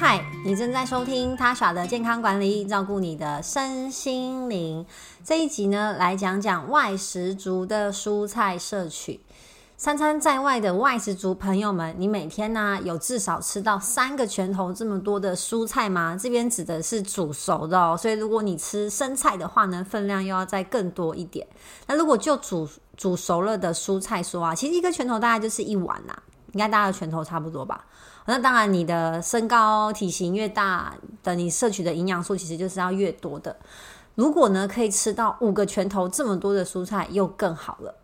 嗨，你正在收听 Tasha 的健康管理，照顾你的身心灵。这一集呢，来讲讲外食族的蔬菜摄取。三餐在外的外食族朋友们，你每天呢、有至少吃到三个拳头这么多的蔬菜吗？这边指的是煮熟的哦，所以如果你吃生菜的话呢，分量又要再更多一点。那如果就煮煮熟了的蔬菜说啊，其实一个拳头大概就是一碗啦、应该大家的拳头差不多吧？那当然，你的身高体型越大的，你摄取的营养素其实就是要越多的。如果呢可以吃到五个拳头这么多的蔬菜，又更好了。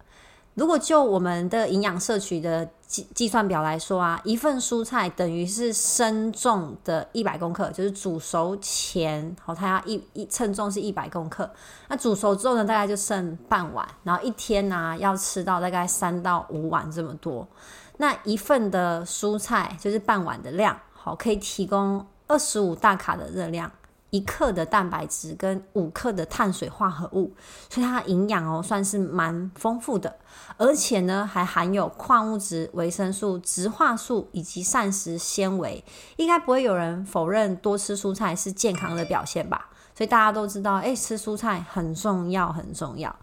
如果就我们的营养摄取的计计算表来说啊，一份蔬菜等于是生重的一百公克，就是煮熟前，好，它要一一称重是一百公克。那煮熟之后呢，大概就剩半碗，然后一天呢、要吃到大概三到五碗这么多。那一份的蔬菜就是半碗的量，好，可以提供二十五大卡的热量。一克的蛋白质跟五克的碳水化合物，所以它的营养哦算是蛮丰富的，而且呢还含有矿物质、维生素、植化素以及膳食纤维，应该不会有人否认多吃蔬菜是健康的表现吧？所以大家都知道，诶，吃蔬菜很重要，很重要。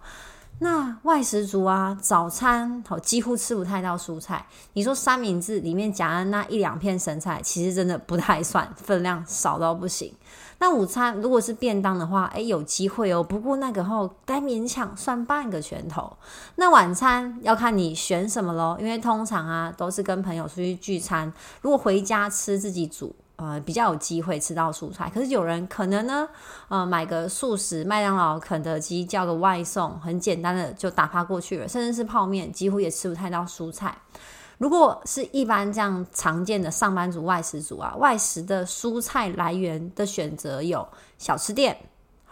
那外食族啊，早餐好几乎吃不太到蔬菜。你说三明治里面夹的那一两片生菜，其实真的不太算，分量少到不行。那午餐如果是便当的话，诶，有机会哦。不过那个后该勉强算半个拳头。那晚餐要看你选什么喽，因为通常啊都是跟朋友出去聚餐，如果回家吃自己煮。呃，比较有机会吃到蔬菜，可是有人可能呢，呃，买个素食，麦当劳、肯德基叫个外送，很简单的就打发过去了，甚至是泡面，几乎也吃不太到蔬菜。如果是一般这样常见的上班族、外食族啊，外食的蔬菜来源的选择有小吃店。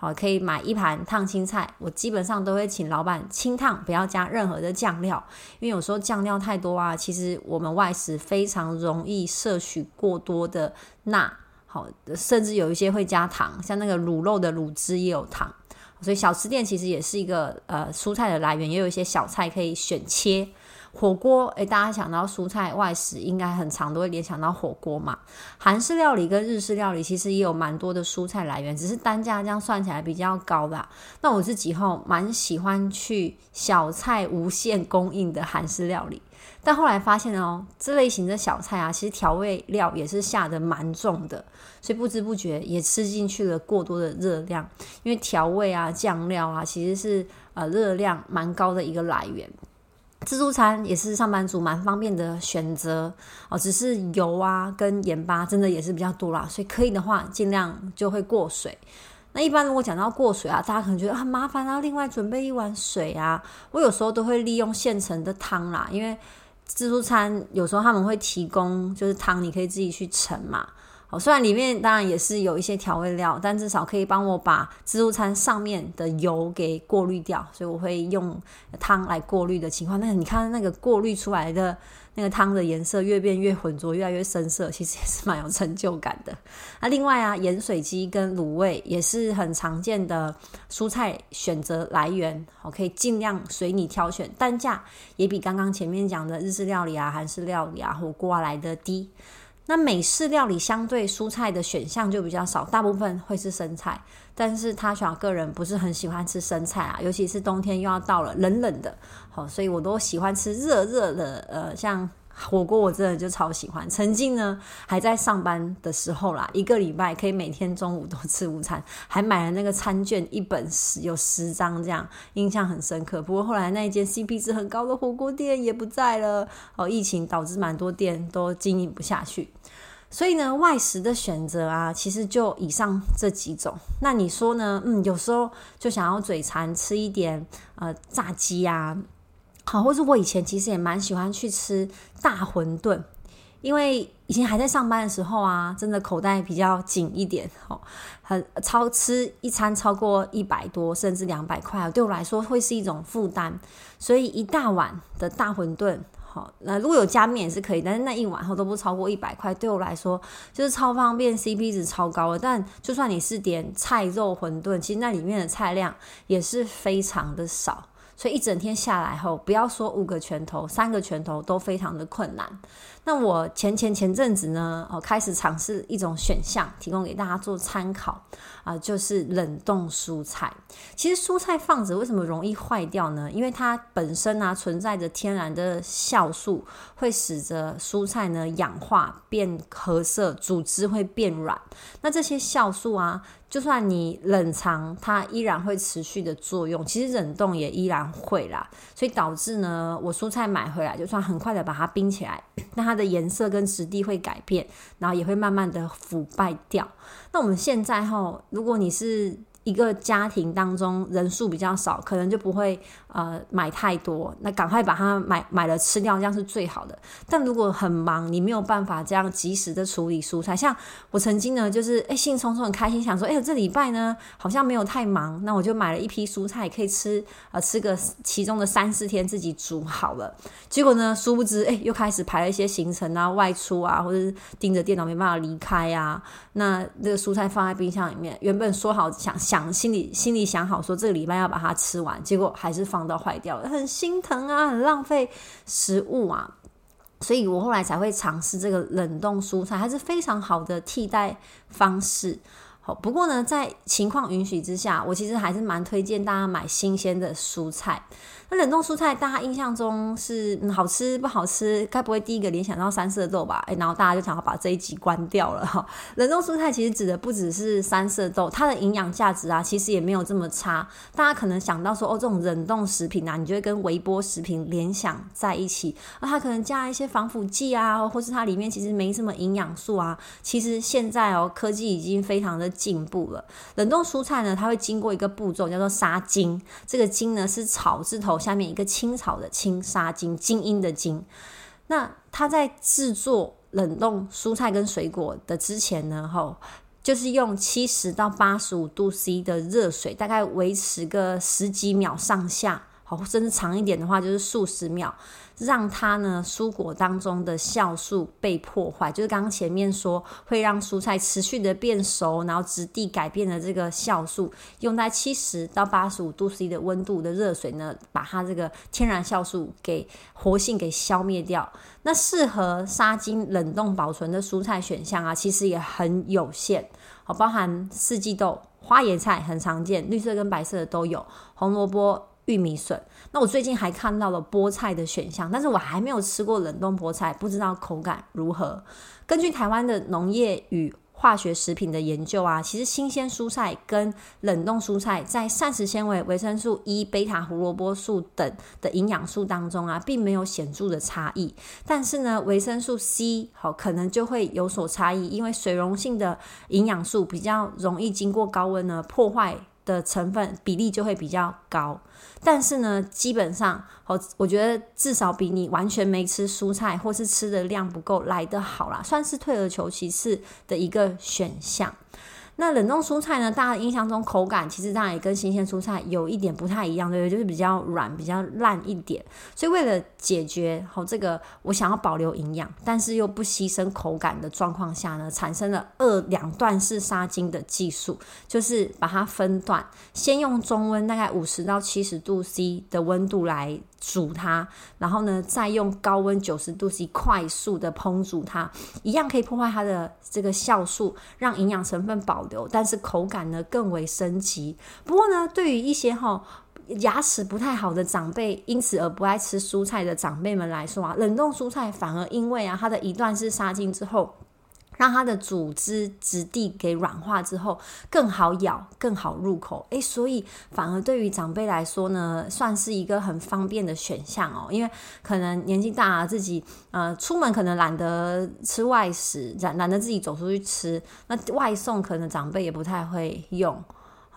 好，可以买一盘烫青菜，我基本上都会请老板清烫，不要加任何的酱料，因为有时候酱料太多啊，其实我们外食非常容易摄取过多的钠，好，甚至有一些会加糖，像那个卤肉的卤汁也有糖，所以小吃店其实也是一个呃蔬菜的来源，也有一些小菜可以选切。火锅，诶，大家想到蔬菜外食，应该很常都会联想到火锅嘛。韩式料理跟日式料理其实也有蛮多的蔬菜来源，只是单价这样算起来比较高吧。那我自己后蛮喜欢去小菜无限供应的韩式料理，但后来发现哦，这类型的小菜啊，其实调味料也是下得蛮重的，所以不知不觉也吃进去了过多的热量。因为调味啊、酱料啊，其实是呃热量蛮高的一个来源。自助餐也是上班族蛮方便的选择哦，只是油啊跟盐巴真的也是比较多啦，所以可以的话尽量就会过水。那一般如果讲到过水啊，大家可能觉得很麻烦啊，另外准备一碗水啊。我有时候都会利用现成的汤啦，因为自助餐有时候他们会提供就是汤，你可以自己去盛嘛。哦，虽然里面当然也是有一些调味料，但至少可以帮我把自助餐上面的油给过滤掉，所以我会用汤来过滤的情况。那你看那个过滤出来的那个汤的颜色越变越浑浊，越来越深色，其实也是蛮有成就感的。那另外啊，盐水鸡跟卤味也是很常见的蔬菜选择来源，我可以尽量随你挑选，单价也比刚刚前面讲的日式料理啊、韩式料理啊、火锅啊来得低。那美式料理相对蔬菜的选项就比较少，大部分会是生菜。但是 Tasha 个人不是很喜欢吃生菜啊，尤其是冬天又要到了，冷冷的，好，所以我都喜欢吃热热的。呃，像火锅，我真的就超喜欢。曾经呢，还在上班的时候啦，一个礼拜可以每天中午都吃午餐，还买了那个餐券一本十有十张，这样印象很深刻。不过后来那一间 CP 值很高的火锅店也不在了，哦，疫情导致蛮多店都经营不下去。所以呢，外食的选择啊，其实就以上这几种。那你说呢？嗯，有时候就想要嘴馋吃一点呃炸鸡啊，好，或者我以前其实也蛮喜欢去吃大馄饨，因为以前还在上班的时候啊，真的口袋比较紧一点，哦，很超吃一餐超过一百多甚至两百块，对我来说会是一种负担，所以一大碗的大馄饨。好，那如果有加面也是可以，但是那一碗后都不超过一百块，对我来说就是超方便，CP 值超高了。但就算你是点菜肉馄饨，其实那里面的菜量也是非常的少，所以一整天下来后，不要说五个拳头，三个拳头都非常的困难。那我前前前阵子呢，哦，开始尝试一种选项，提供给大家做参考啊，就是冷冻蔬菜。其实蔬菜放着为什么容易坏掉呢？因为它本身啊存在着天然的酵素，会使得蔬菜呢氧化变褐色，组织会变软。那这些酵素啊。就算你冷藏，它依然会持续的作用。其实冷冻也依然会啦，所以导致呢，我蔬菜买回来，就算很快的把它冰起来，那它的颜色跟质地会改变，然后也会慢慢的腐败掉。那我们现在哈，如果你是一个家庭当中人数比较少，可能就不会呃买太多，那赶快把它买买了吃掉，这样是最好的。但如果很忙，你没有办法这样及时的处理蔬菜，像我曾经呢，就是诶兴冲冲很开心，想说诶这礼拜呢好像没有太忙，那我就买了一批蔬菜，可以吃呃吃个其中的三四天自己煮好了。结果呢，殊不知诶又开始排了一些行程啊，外出啊，或者是盯着电脑没办法离开啊。那这个蔬菜放在冰箱里面，原本说好想想。心里心里想好说这个礼拜要把它吃完，结果还是放到坏掉了，很心疼啊，很浪费食物啊，所以我后来才会尝试这个冷冻蔬菜，还是非常好的替代方式。好，不过呢，在情况允许之下，我其实还是蛮推荐大家买新鲜的蔬菜。那冷冻蔬菜，大家印象中是、好吃不好吃？该不会第一个联想到三色豆吧？诶，然后大家就想要把这一集关掉了哈。冷冻蔬菜其实指的不只是三色豆，它的营养价值啊，其实也没有这么差。大家可能想到说，哦，这种冷冻食品啊，你就会跟微波食品联想在一起，那它可能加一些防腐剂啊，或是它里面其实没什么营养素啊。其实现在哦，科技已经非常的进步了。冷冻蔬菜呢，它会经过一个步骤叫做杀菌，这个菌呢是草字头。下面一个青草的青，杀菌，精英的精。那它在制作冷冻蔬菜跟水果的之前呢，吼，就是用七十到八十五度 C 的热水，大概维持个十几秒上下。好，甚至长一点的话，就是数十秒，让它呢蔬果当中的酵素被破坏，就是刚刚前面说会让蔬菜持续的变熟，然后质地改变的这个酵素，用在七十到八十五度 C 的温度的热水呢，把它这个天然酵素给活性给消灭掉。那适合杀菌冷冻保存的蔬菜选项啊，其实也很有限，好，包含四季豆、花椰菜很常见，绿色跟白色的都有，红萝卜。玉米笋，那我最近还看到了菠菜的选项，但是我还没有吃过冷冻菠菜，不知道口感如何。根据台湾的农业与化学食品的研究啊，其实新鲜蔬菜跟冷冻蔬菜在膳食纤维、维生素 E、贝塔胡萝卜素等的营养素当中啊，并没有显著的差异。但是呢，维生素 C 好可能就会有所差异，因为水溶性的营养素比较容易经过高温呢破坏。的成分比例就会比较高，但是呢，基本上，我我觉得至少比你完全没吃蔬菜或是吃的量不够来得好啦，算是退而求其次的一个选项。那冷冻蔬菜呢？大家印象中口感其实当然也跟新鲜蔬菜有一点不太一样，对不对？就是比较软、比较烂一点。所以为了解决好这个，我想要保留营养，但是又不牺牲口感的状况下呢，产生了二两段式杀菌的技术，就是把它分段，先用中温大概五十到七十度 C 的温度来。煮它，然后呢，再用高温九十度 C 快速的烹煮它，一样可以破坏它的这个酵素，让营养成分保留，但是口感呢更为升级。不过呢，对于一些哈牙齿不太好的长辈，因此而不爱吃蔬菜的长辈们来说啊，冷冻蔬菜反而因为啊它的一段式杀菌之后。让它的组织质地给软化之后更好咬，更好入口。诶，所以反而对于长辈来说呢，算是一个很方便的选项哦。因为可能年纪大了，自己呃出门可能懒得吃外食，懒懒得自己走出去吃，那外送可能长辈也不太会用。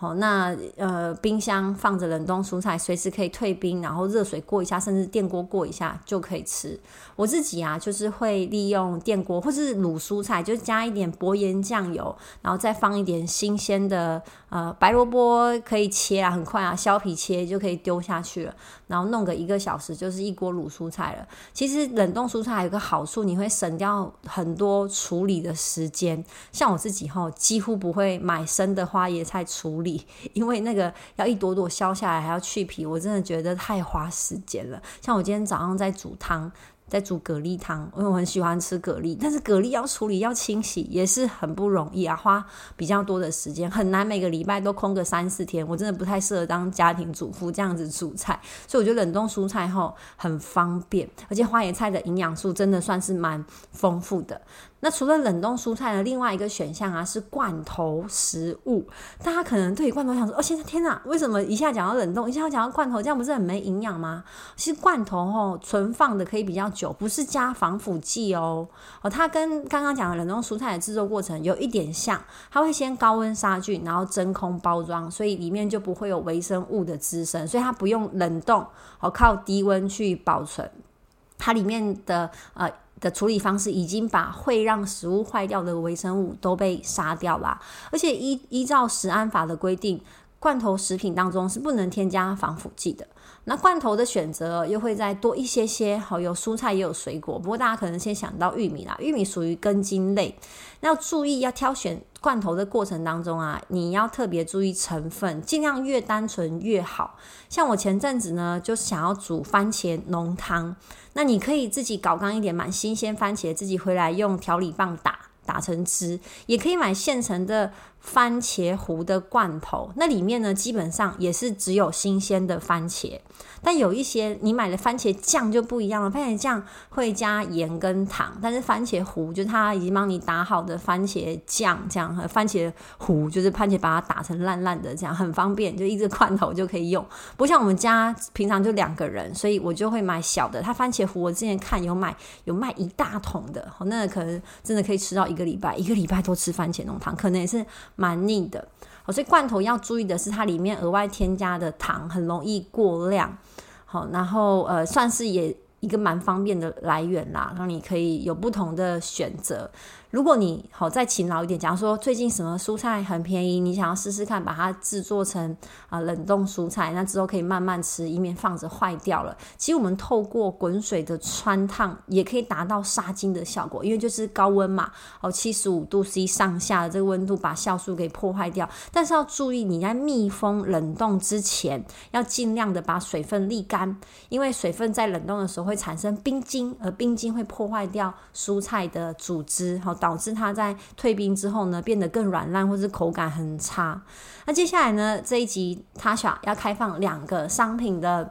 好，那呃，冰箱放着冷冻蔬菜，随时可以退冰，然后热水过一下，甚至电锅过一下就可以吃。我自己啊，就是会利用电锅或是卤蔬菜，就加一点薄盐酱油，然后再放一点新鲜的呃白萝卜，可以切啊，很快啊，削皮切就可以丢下去了，然后弄个一个小时，就是一锅卤蔬菜了。其实冷冻蔬菜还有个好处，你会省掉很多处理的时间。像我自己吼，几乎不会买生的花椰菜处理。因为那个要一朵朵削下来，还要去皮，我真的觉得太花时间了。像我今天早上在煮汤。在煮蛤蜊汤，因为我很喜欢吃蛤蜊，但是蛤蜊要处理要清洗也是很不容易啊，花比较多的时间，很难每个礼拜都空个三四天，我真的不太适合当家庭主妇这样子煮菜，所以我觉得冷冻蔬菜后很方便，而且花椰菜的营养素真的算是蛮丰富的。那除了冷冻蔬菜的另外一个选项啊，是罐头食物。大家可能对于罐头想说，哦，现在天哪，为什么一下讲到冷冻，一下讲到罐头，这样不是很没营养吗？其实罐头哦，存放的可以比较久，不是加防腐剂哦。哦，它跟刚刚讲的冷冻蔬菜的制作过程有一点像，它会先高温杀菌，然后真空包装，所以里面就不会有微生物的滋生，所以它不用冷冻，哦，靠低温去保存，它里面的呃。的处理方式已经把会让食物坏掉的微生物都被杀掉了，而且依依照食安法的规定，罐头食品当中是不能添加防腐剂的。那罐头的选择又会再多一些些，好，有蔬菜也有水果，不过大家可能先想到玉米啦，玉米属于根茎类，那要注意要挑选罐头的过程当中啊，你要特别注意成分，尽量越单纯越好。像我前阵子呢，就想要煮番茄浓汤，那你可以自己搞干一点，买新鲜番茄，自己回来用调理棒打打成汁，也可以买现成的。番茄糊的罐头，那里面呢，基本上也是只有新鲜的番茄，但有一些你买的番茄酱就不一样了。番茄酱会加盐跟糖，但是番茄糊就是它已经帮你打好的番茄酱，这样和番茄糊就是番茄把它打成烂烂的，这样很方便，就一只罐头就可以用。不像我们家平常就两个人，所以我就会买小的。它番茄糊我之前看有买有卖一大桶的，那可能真的可以吃到一个礼拜，一个礼拜都吃番茄浓汤，可能也是。蛮腻的，好，所以罐头要注意的是，它里面额外添加的糖很容易过量，好，然后呃，算是也一个蛮方便的来源啦，让你可以有不同的选择。如果你好再勤劳一点，假如说最近什么蔬菜很便宜，你想要试试看把它制作成啊、冷冻蔬菜，那之后可以慢慢吃，以免放着坏掉了。其实我们透过滚水的汆烫也可以达到杀菌的效果，因为就是高温嘛，哦七十五度 C 上下的这个温度把酵素给破坏掉。但是要注意，你在密封冷冻之前要尽量的把水分沥干，因为水分在冷冻的时候会产生冰晶，而冰晶会破坏掉蔬菜的组织，好。导致它在退冰之后呢，变得更软烂，或是口感很差。那接下来呢，这一集他想要开放两个商品的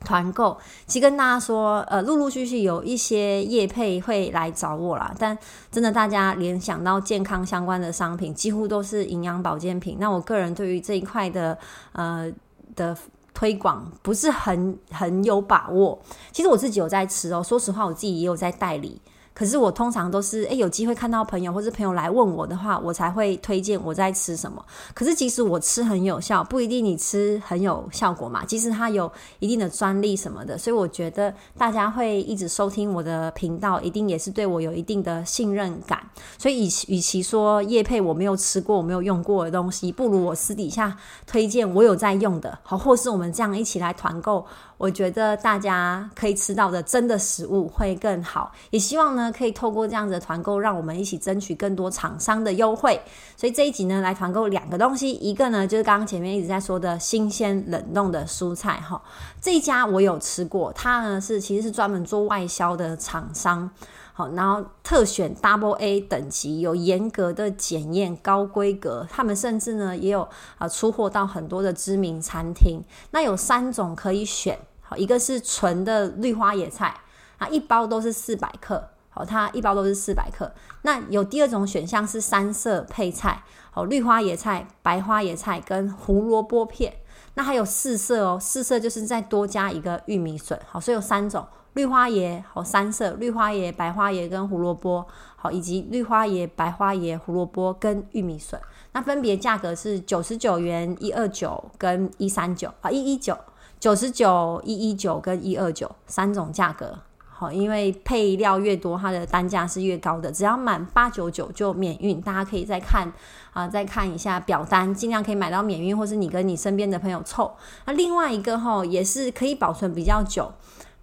团购，其实跟大家说，呃，陆陆续续有一些业配会来找我啦。但真的，大家联想到健康相关的商品，几乎都是营养保健品。那我个人对于这一块的呃的推广不是很很有把握。其实我自己有在吃哦，说实话，我自己也有在代理。可是我通常都是诶，有机会看到朋友或是朋友来问我的话，我才会推荐我在吃什么。可是即使我吃很有效，不一定你吃很有效果嘛。即使它有一定的专利什么的，所以我觉得大家会一直收听我的频道，一定也是对我有一定的信任感。所以与其与其说叶配我没有吃过、我没有用过的东西，不如我私底下推荐我有在用的，好，或是我们这样一起来团购。我觉得大家可以吃到的真的食物会更好，也希望呢可以透过这样子的团购，让我们一起争取更多厂商的优惠。所以这一集呢来团购两个东西，一个呢就是刚刚前面一直在说的新鲜冷冻的蔬菜哈，这一家我有吃过，它呢是其实是专门做外销的厂商，好，然后特选 Double A 等级，有严格的检验，高规格，他们甚至呢也有啊出货到很多的知名餐厅，那有三种可以选。一个是纯的绿花野菜啊，一包都是四百克，好，它一包都是四百克。那有第二种选项是三色配菜，好，绿花野菜、白花野菜跟胡萝卜片。那还有四色哦，四色就是再多加一个玉米笋，好，所以有三种绿花椰，好，三色绿花椰、白花椰跟胡萝卜，好，以及绿花椰、白花椰、胡萝卜跟玉米笋。那分别价格是九十九元、一二九跟一三九啊，一一九。九十九、一一九跟一二九三种价格，好，因为配料越多，它的单价是越高的。只要满八九九就免运，大家可以再看啊，再看一下表单，尽量可以买到免运，或是你跟你身边的朋友凑。那另外一个哈，也是可以保存比较久，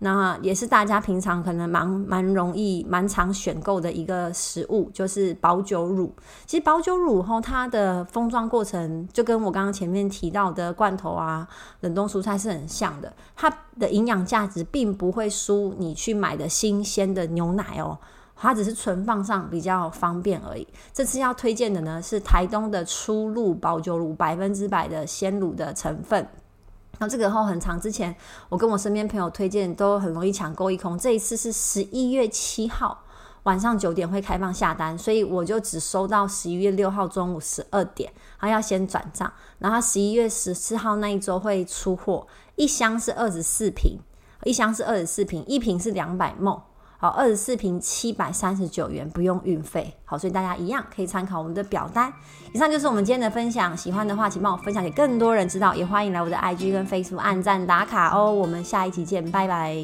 那也是大家平常可能蛮蛮容易、蛮常选购的一个食物，就是保久乳。其实保久乳后，它的封装过程就跟我刚刚前面提到的罐头啊、冷冻蔬菜是很像的。它的营养价值并不会输你去买的新鲜的牛奶哦，它只是存放上比较方便而已。这次要推荐的呢是台东的初露保久乳，百分之百的鲜乳的成分。然后这个号很长，之前我跟我身边朋友推荐都很容易抢购一空。这一次是十一月七号晚上九点会开放下单，所以我就只收到十一月六号中午十二点，还要先转账。然后十一月十四号那一周会出货，一箱是二十四瓶，一箱是二十四瓶，一瓶是两百梦。好，二十四瓶七百三十九元，不用运费。好，所以大家一样可以参考我们的表单。以上就是我们今天的分享，喜欢的话请帮我分享给更多人知道，也欢迎来我的 IG 跟 Facebook 按赞打卡哦。我们下一期见，拜拜。